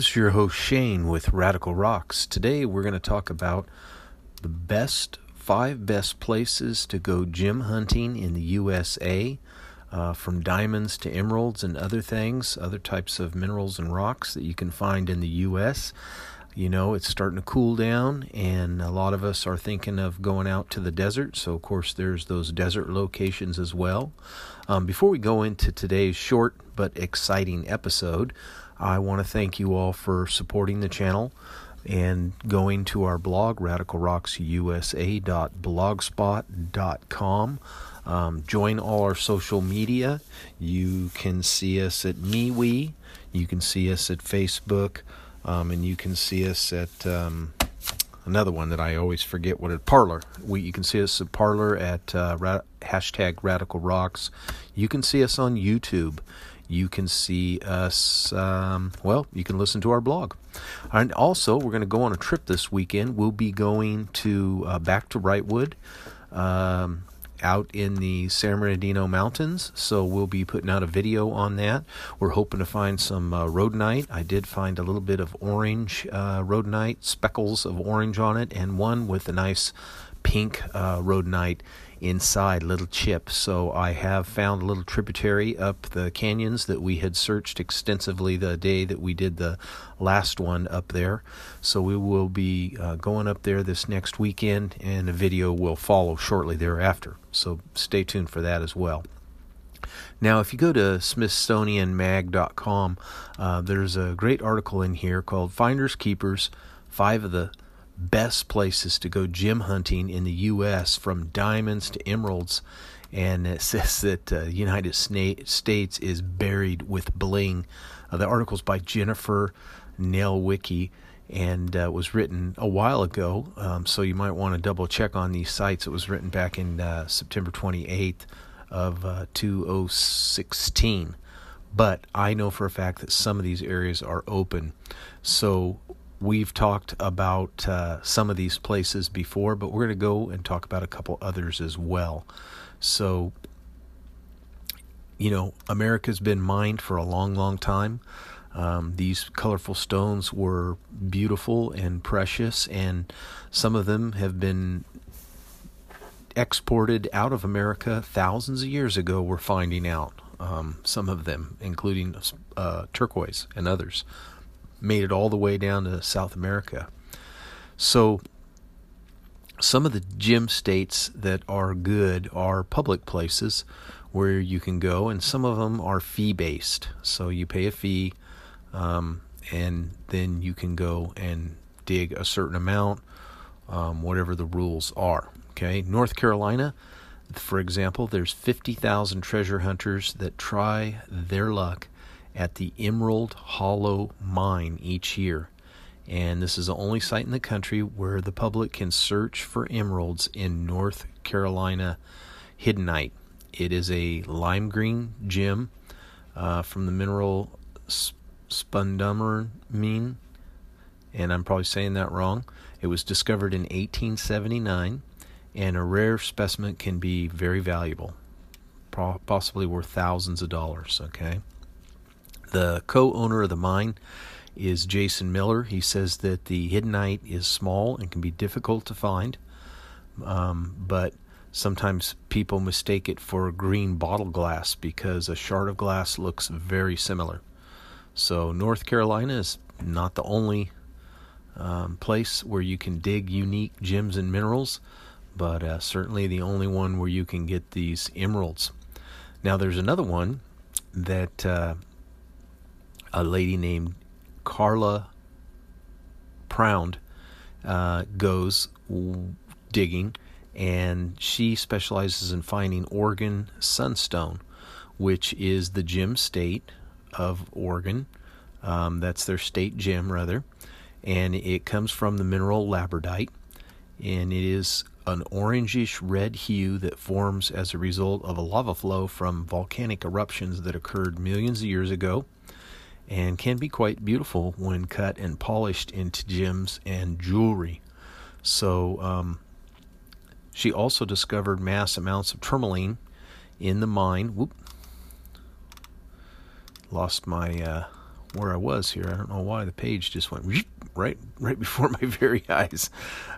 This is your host Shane with Radical Rocks. Today we're going to talk about the best five best places to go gem hunting in the USA, uh, from diamonds to emeralds and other things, other types of minerals and rocks that you can find in the U.S. You know, it's starting to cool down, and a lot of us are thinking of going out to the desert. So, of course, there's those desert locations as well. Um, before we go into today's short but exciting episode, I want to thank you all for supporting the channel and going to our blog, radicalrocksusa.blogspot.com. Um, join all our social media. You can see us at MeWe. You can see us at Facebook. Um, and you can see us at um, another one that I always forget what it Parler. We you can see us at Parler at uh, ra- hashtag Radical Rocks. You can see us on YouTube. You can see us. Um, well, you can listen to our blog. And also, we're going to go on a trip this weekend. We'll be going to uh, back to Wrightwood. Um, out in the San Bernardino Mountains, so we'll be putting out a video on that. We're hoping to find some uh, rhodonite. I did find a little bit of orange uh, rhodonite, speckles of orange on it, and one with a nice pink uh, rhodonite inside, little Chip. So I have found a little tributary up the canyons that we had searched extensively the day that we did the last one up there. So we will be uh, going up there this next weekend, and a video will follow shortly thereafter. So stay tuned for that as well. Now, if you go to SmithsonianMag.com, uh, there's a great article in here called Finders Keepers Five of the best places to go gem hunting in the U.S. from diamonds to emeralds. And it says that the uh, United States is buried with bling. Uh, the article's by Jennifer Nowicki and uh, was written a while ago, um, so you might want to double check on these sites. It was written back in uh, September 28th of uh, 2016. But I know for a fact that some of these areas are open. So We've talked about uh, some of these places before, but we're going to go and talk about a couple others as well. So, you know, America's been mined for a long, long time. Um, these colorful stones were beautiful and precious, and some of them have been exported out of America thousands of years ago. We're finding out um, some of them, including uh, turquoise and others made it all the way down to South America. So, some of the gem states that are good are public places where you can go, and some of them are fee based. So, you pay a fee, um, and then you can go and dig a certain amount, um, whatever the rules are. Okay, North Carolina, for example, there's 50,000 treasure hunters that try their luck at the Emerald Hollow Mine each year. And this is the only site in the country where the public can search for emeralds in North Carolina hiddenite. It is a lime green gem uh, from the mineral spundamerine, and I'm probably saying that wrong. It was discovered in 1879, and a rare specimen can be very valuable, possibly worth thousands of dollars. Okay. The co owner of the mine is Jason Miller. He says that the hiddenite is small and can be difficult to find, um, but sometimes people mistake it for green bottle glass because a shard of glass looks very similar. So, North Carolina is not the only um, place where you can dig unique gems and minerals, but uh, certainly the only one where you can get these emeralds. Now, there's another one that uh, a lady named Carla Pround uh, goes digging, and she specializes in finding Oregon sunstone, which is the gem state of Oregon. Um, that's their state gem, rather, and it comes from the mineral labradite, and it is an orangish red hue that forms as a result of a lava flow from volcanic eruptions that occurred millions of years ago and can be quite beautiful when cut and polished into gems and jewelry. So, um, she also discovered mass amounts of tourmaline in the mine. Whoop. Lost my uh, where I was here. I don't know why the page just went right right before my very eyes.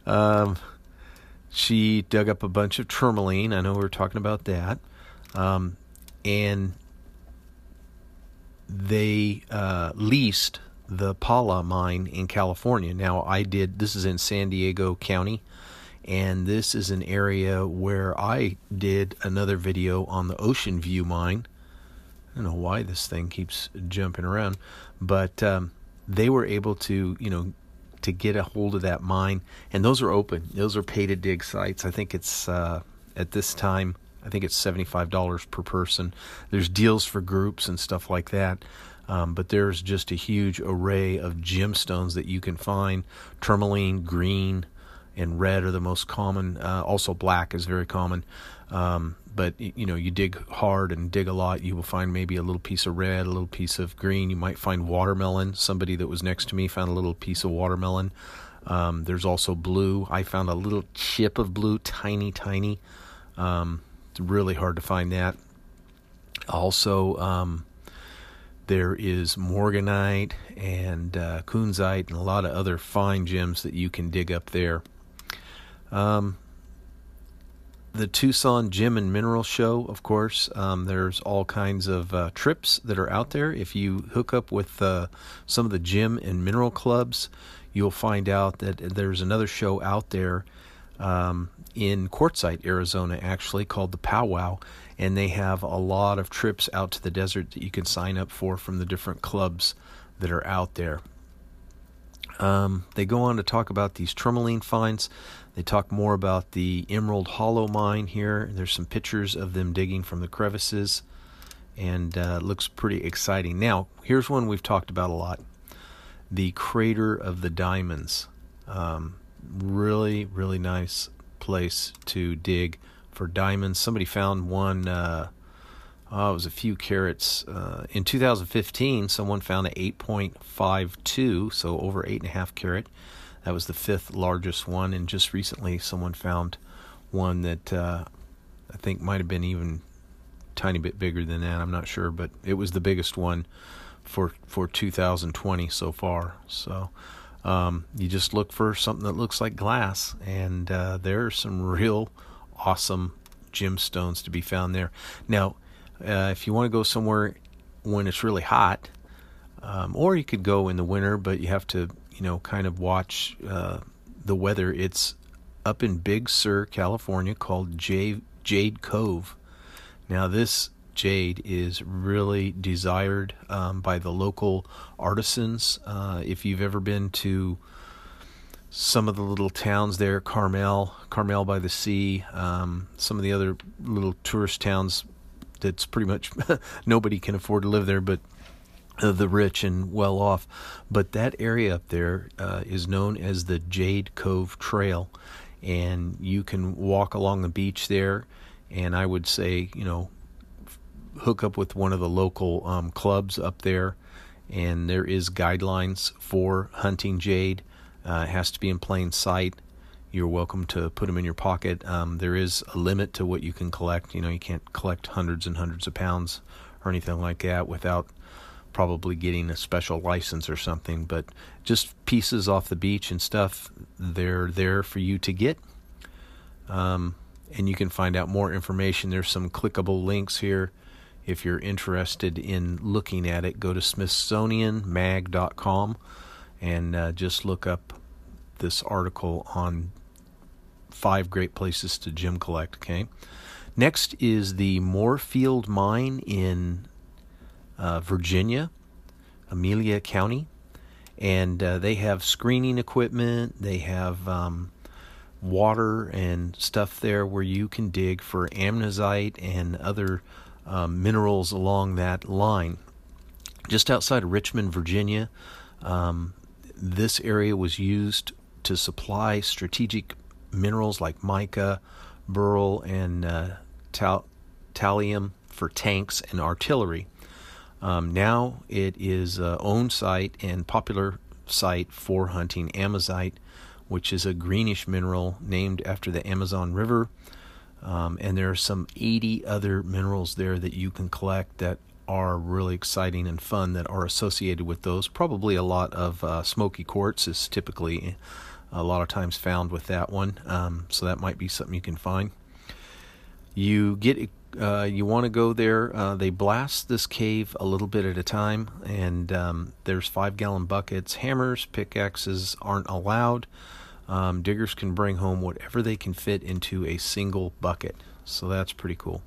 Um, she dug up a bunch of tourmaline. I know we were talking about that, um, and they uh, leased the Pala mine in California. Now I did. This is in San Diego County and this is an area where I did another video on the Ocean View mine. I don't know why this thing keeps jumping around, but um, they were able to, you know, to get a hold of that mine, and those are open. Those are pay to dig sites. I think it's uh, at this time. I think it's seventy-five dollars per person. There's deals for groups and stuff like that. Um, but there's just a huge array of gemstones that you can find tourmaline, green, and red are the most common. Uh, also, black is very common. Um, but you know, you dig hard and dig a lot, you will find maybe a little piece of red, a little piece of green. You might find watermelon. Somebody that was next to me found a little piece of watermelon. Um, there's also blue. I found a little chip of blue, tiny, tiny. Um, it's really hard to find that. Also, um, there is morganite and uh, kunzite and a lot of other fine gems that you can dig up there. Um, the Tucson Gem and Mineral Show, of course. Um, there's all kinds of uh, trips that are out there. If you hook up with uh, some of the gem and mineral clubs, you'll find out that there's another show out there um, in Quartzsite, Arizona, actually called the Powwow, and they have a lot of trips out to the desert that you can sign up for from the different clubs that are out there. Um, they go on to talk about these tourmaline finds. They talk more about the Emerald Hollow mine here. There's some pictures of them digging from the crevices, and uh, looks pretty exciting. Now, here's one we've talked about a lot: the Crater of the Diamonds. Um, really, really nice place to dig for diamonds. Somebody found one. Uh, oh, it was a few carats. Uh, in 2015, someone found an 8.52, so over eight and a half carat. That was the fifth largest one, and just recently someone found one that uh, I think might have been even tiny bit bigger than that. I'm not sure, but it was the biggest one for for 2020 so far. So um, you just look for something that looks like glass, and uh, there are some real awesome gemstones to be found there. Now, uh, if you want to go somewhere when it's really hot, um, or you could go in the winter, but you have to you know, kind of watch uh, the weather. It's up in Big Sur, California, called Jade, Jade Cove. Now, this jade is really desired um, by the local artisans. Uh, if you've ever been to some of the little towns there, Carmel, Carmel by the Sea, um, some of the other little tourist towns that's pretty much nobody can afford to live there, but the rich and well off. But that area up there uh, is known as the Jade Cove Trail, and you can walk along the beach there. And I would say, you know, hook up with one of the local um, clubs up there, and there is guidelines for hunting jade. Uh, it has to be in plain sight. You're welcome to put them in your pocket. Um, there is a limit to what you can collect. You know, you can't collect hundreds and hundreds of pounds or anything like that without probably getting a special license or something, but just pieces off the beach and stuff, they're there for you to get. Um, and you can find out more information. There's some clickable links here. If you're interested in looking at it, go to SmithsonianMag.com and uh, just look up this article on five great places to gem collect. Okay. Next is the Morefield Mine in uh, Virginia, Amelia County, and uh, they have screening equipment. They have um, water and stuff there where you can dig for amazonite and other um, minerals along that line. Just outside of Richmond, Virginia, um, this area was used to supply strategic minerals like mica, beryl, and uh, tal- for tanks and artillery. Um, now it is a own site and popular site for hunting amazonite, which is a greenish mineral named after the Amazon River. Um, and there are some 80 other minerals there that you can collect that are really exciting and fun that are associated with those. Probably a lot of uh, smoky quartz is typically a lot of times found with that one, um, so that might be something you can find. You get uh, you want to go there. Uh, they blast this cave a little bit at a time, and um, there's five gallon buckets. Hammers, pickaxes aren't allowed. Um, diggers can bring home whatever they can fit into a single bucket, so that's pretty cool.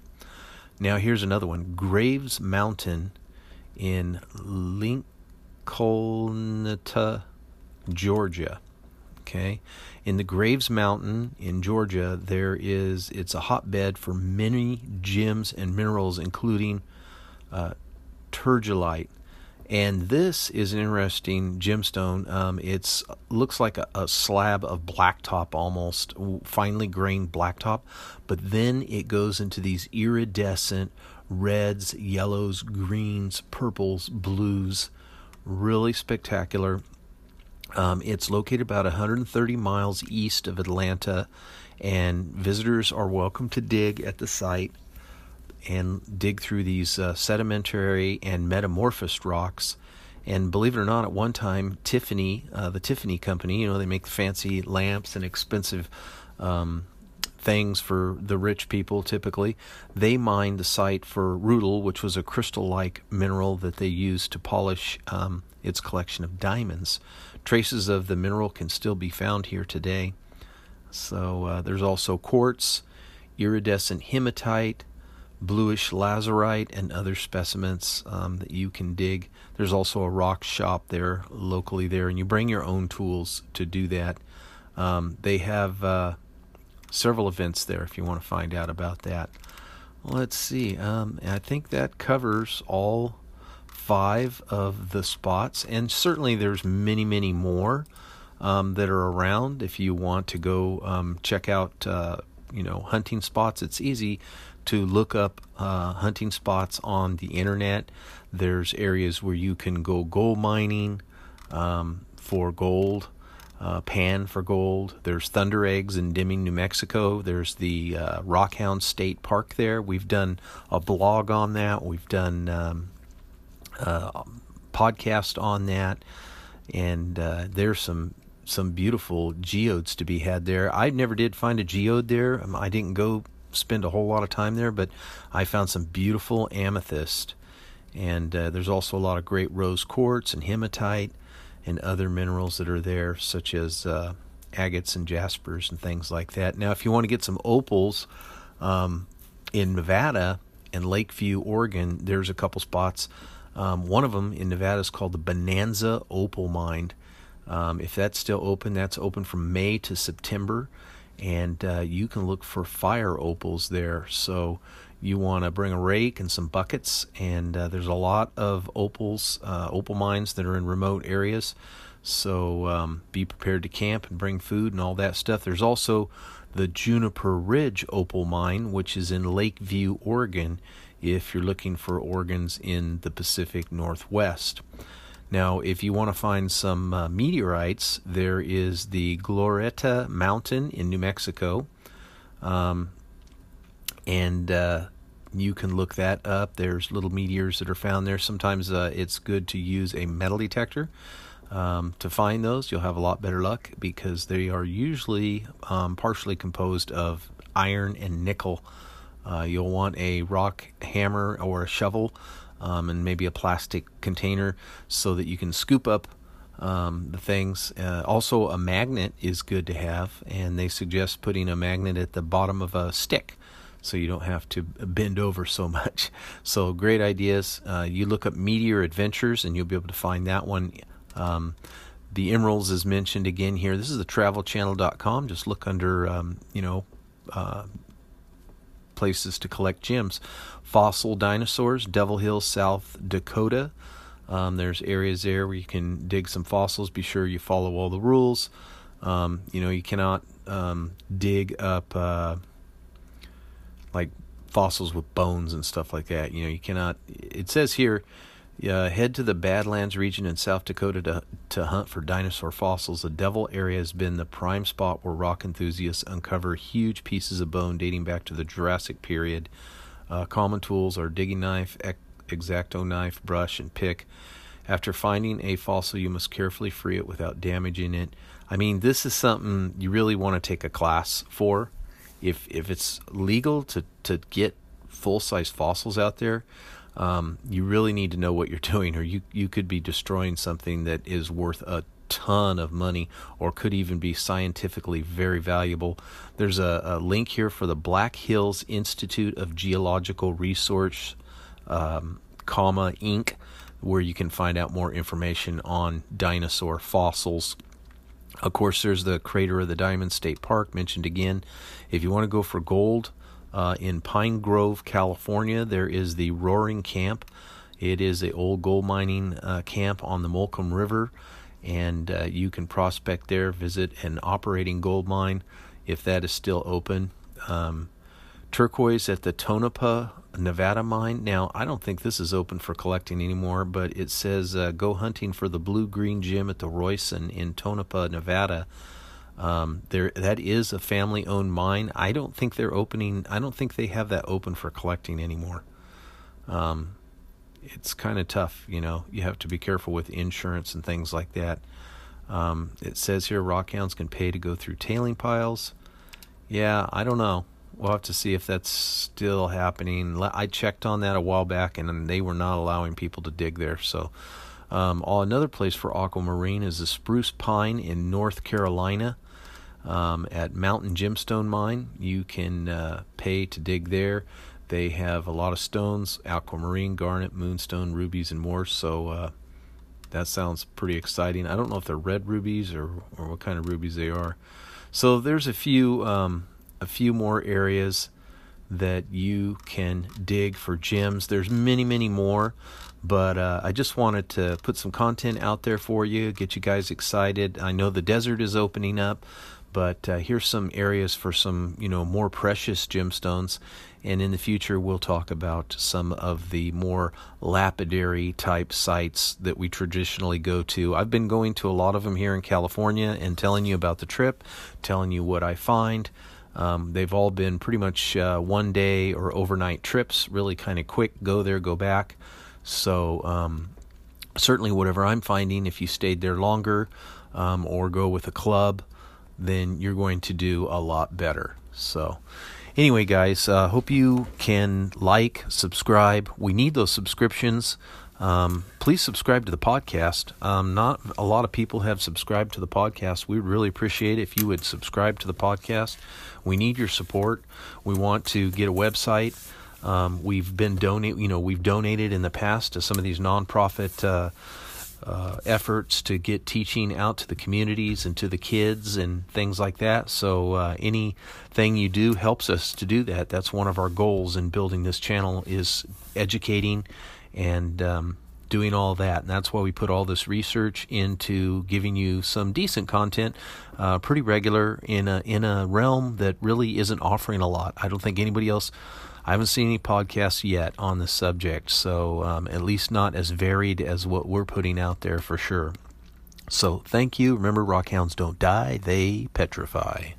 Now, here's another one Graves Mountain in Lincolnton, Georgia. Okay, in the Graves Mountain in Georgia, there is it's a hotbed for many gems and minerals, including uh. And this is an interesting gemstone. Um, it's looks like a, a slab of blacktop, almost finely grained blacktop, but then it goes into these iridescent reds, yellows, greens, purples, blues. Really spectacular. Um, it's located about 130 miles east of Atlanta, and visitors are welcome to dig at the site and dig through these uh, sedimentary and metamorphosed rocks. And believe it or not, at one time, Tiffany, uh, the Tiffany company, you know, they make fancy lamps and expensive um, things for the rich people typically. They mined the site for rutile, which was a crystal like mineral that they used to polish um, its collection of diamonds. Traces of the mineral can still be found here today. So uh, there's also quartz, iridescent hematite, bluish lazulite, and other specimens um, that you can dig. There's also a rock shop there locally there, and you bring your own tools to do that. Um, they have uh, several events there if you want to find out about that. Let's see. Um, I think that covers all five of the spots, and certainly there's many, many more um, that are around. If you want to go um, check out, uh, you know, hunting spots, it's easy to look up uh, hunting spots on the internet. There's areas where you can go gold mining um, for gold. Uh, pan for gold. There's Thunder Eggs in Deming, New Mexico. There's the uh, Rockhound State Park there. We've done a blog on that. We've done um, uh, podcast on that, and uh, there's some some beautiful geodes to be had there. I never did find a geode there. Um, I didn't go spend a whole lot of time there, but I found some beautiful amethyst, and uh, there's also a lot of great rose quartz and hematite and other minerals that are there, such as uh, agates and jaspers and things like that. Now, if you want to get some opals um, in Nevada and Lakeview, Oregon, there's a couple spots um, one of them in Nevada is called the Bonanza Opal Mine. Um, if that's still open, that's open from May to September, and uh, you can look for fire opals there. So you want to bring a rake and some buckets, and uh, there's a lot of opals, uh, opal mines that are in remote areas. So um, be prepared to camp and bring food and all that stuff. There's also the Juniper Ridge Opal Mine, which is in Lakeview, Oregon if you're looking for organs in the Pacific Northwest. Now, if you want to find some uh, meteorites, there is the Glorieta Mountain in New Mexico. Um, and uh, you can look that up. There's little meteors that are found there. Sometimes uh, it's good to use a metal detector um, to find those. You'll have a lot better luck because they are usually um, partially composed of iron and nickel. Uh, you'll want a rock hammer or a shovel um, and maybe a plastic container so that you can scoop up um, the things. Uh, also, a magnet is good to have, and they suggest putting a magnet at the bottom of a stick so you don't have to bend over so much. So, great ideas. Uh, you look up Meteor Adventures and you'll be able to find that one. Um, the emeralds is mentioned again here. This is the travelchannel.com. Just look under, um, you know, uh, places to collect gems. Fossil dinosaurs, Devil Hill, South Dakota. Um, there's areas there where you can dig some fossils. Be sure you follow all the rules. Um, you know, you cannot um, dig up uh, like fossils with bones and stuff like that. You know, you cannot. It says here uh, head to the Badlands region in South Dakota to, to hunt for dinosaur fossils. The Devil area has been the prime spot where rock enthusiasts uncover huge pieces of bone dating back to the Jurassic period. Uh, common tools are digging knife, exacto knife, brush, and pick. After finding a fossil, you must carefully free it without damaging it. I mean, this is something you really want to take a class for. If if it's legal to to get full size fossils out there, um, you really need to know what you're doing, or you you could be destroying something that is worth a ton of money or could even be scientifically very valuable. There's a, a link here for the Black Hills Institute of Geological Research, um, comma Inc where you can find out more information on dinosaur fossils. Of course, there's the crater of the Diamond State Park mentioned again. If you want to go for gold uh, in Pine Grove, California, there is the Roaring Camp. It is an old gold mining uh, camp on the Molecomb River, and uh, you can prospect there, visit an operating gold mine if that is still open. Um, turquoise at the Tonopah Nevada mine. Now, I don't think this is open for collecting anymore, but it says uh, go hunting for the blue green gem at the Royston in Tonopah, Nevada. Um, there, that is a family-owned mine. I don't think they're opening. I don't think they have that open for collecting anymore. Um, it's kind of tough, you know. You have to be careful with insurance and things like that. Um, it says here rockhounds can pay to go through tailing piles. Yeah, I don't know we'll have to see if that's still happening. I checked on that a while back, and they were not allowing people to dig there. So, um, another place for aquamarine is the Spruce Pine in North Carolina. Um, at Mountain Gemstone Mine, you can uh, pay to dig there. They have a lot of stones: aquamarine, garnet, moonstone, rubies, and more. So. Uh, that sounds pretty exciting. I don't know if they're red rubies or, or what kind of rubies they are. So there's a few um, a few more areas that you can dig for gems. There's many, many more, but uh, I just wanted to put some content out there for you, get you guys excited. I know the desert is opening up, but uh, here's some areas for some, you know, more precious gemstones. And in the future, we'll talk about some of the more lapidary type sites that we traditionally go to. I've been going to a lot of them here in California and telling you about the trip, telling you what I find. Um, they've all been pretty much uh, one day or overnight trips, really kind of quick, go there, go back. So, um, certainly, whatever I'm finding, if you stayed there longer um, or go with a club, then you're going to do a lot better. So, anyway, guys, uh, hope you can like, subscribe. We need those subscriptions. Um, please subscribe to the podcast. Um, not a lot of people have subscribed to the podcast. We would really appreciate it if you would subscribe to the podcast. We need your support. We want to get a website. Um, we've been donate, you know, we've donated in the past to some of these nonprofit uh, uh, efforts to get teaching out to the communities and to the kids and things like that. So uh, anything you do helps us to do that. That's one of our goals in building this channel is educating and um, doing all that. And that's why we put all this research into giving you some decent content, uh, pretty regular in a in a realm that really isn't offering a lot. I don't think anybody else. I haven't seen any podcasts yet on the subject, so um, at least not as varied as what we're putting out there for sure. So thank you. Remember, rockhounds don't die; they petrify.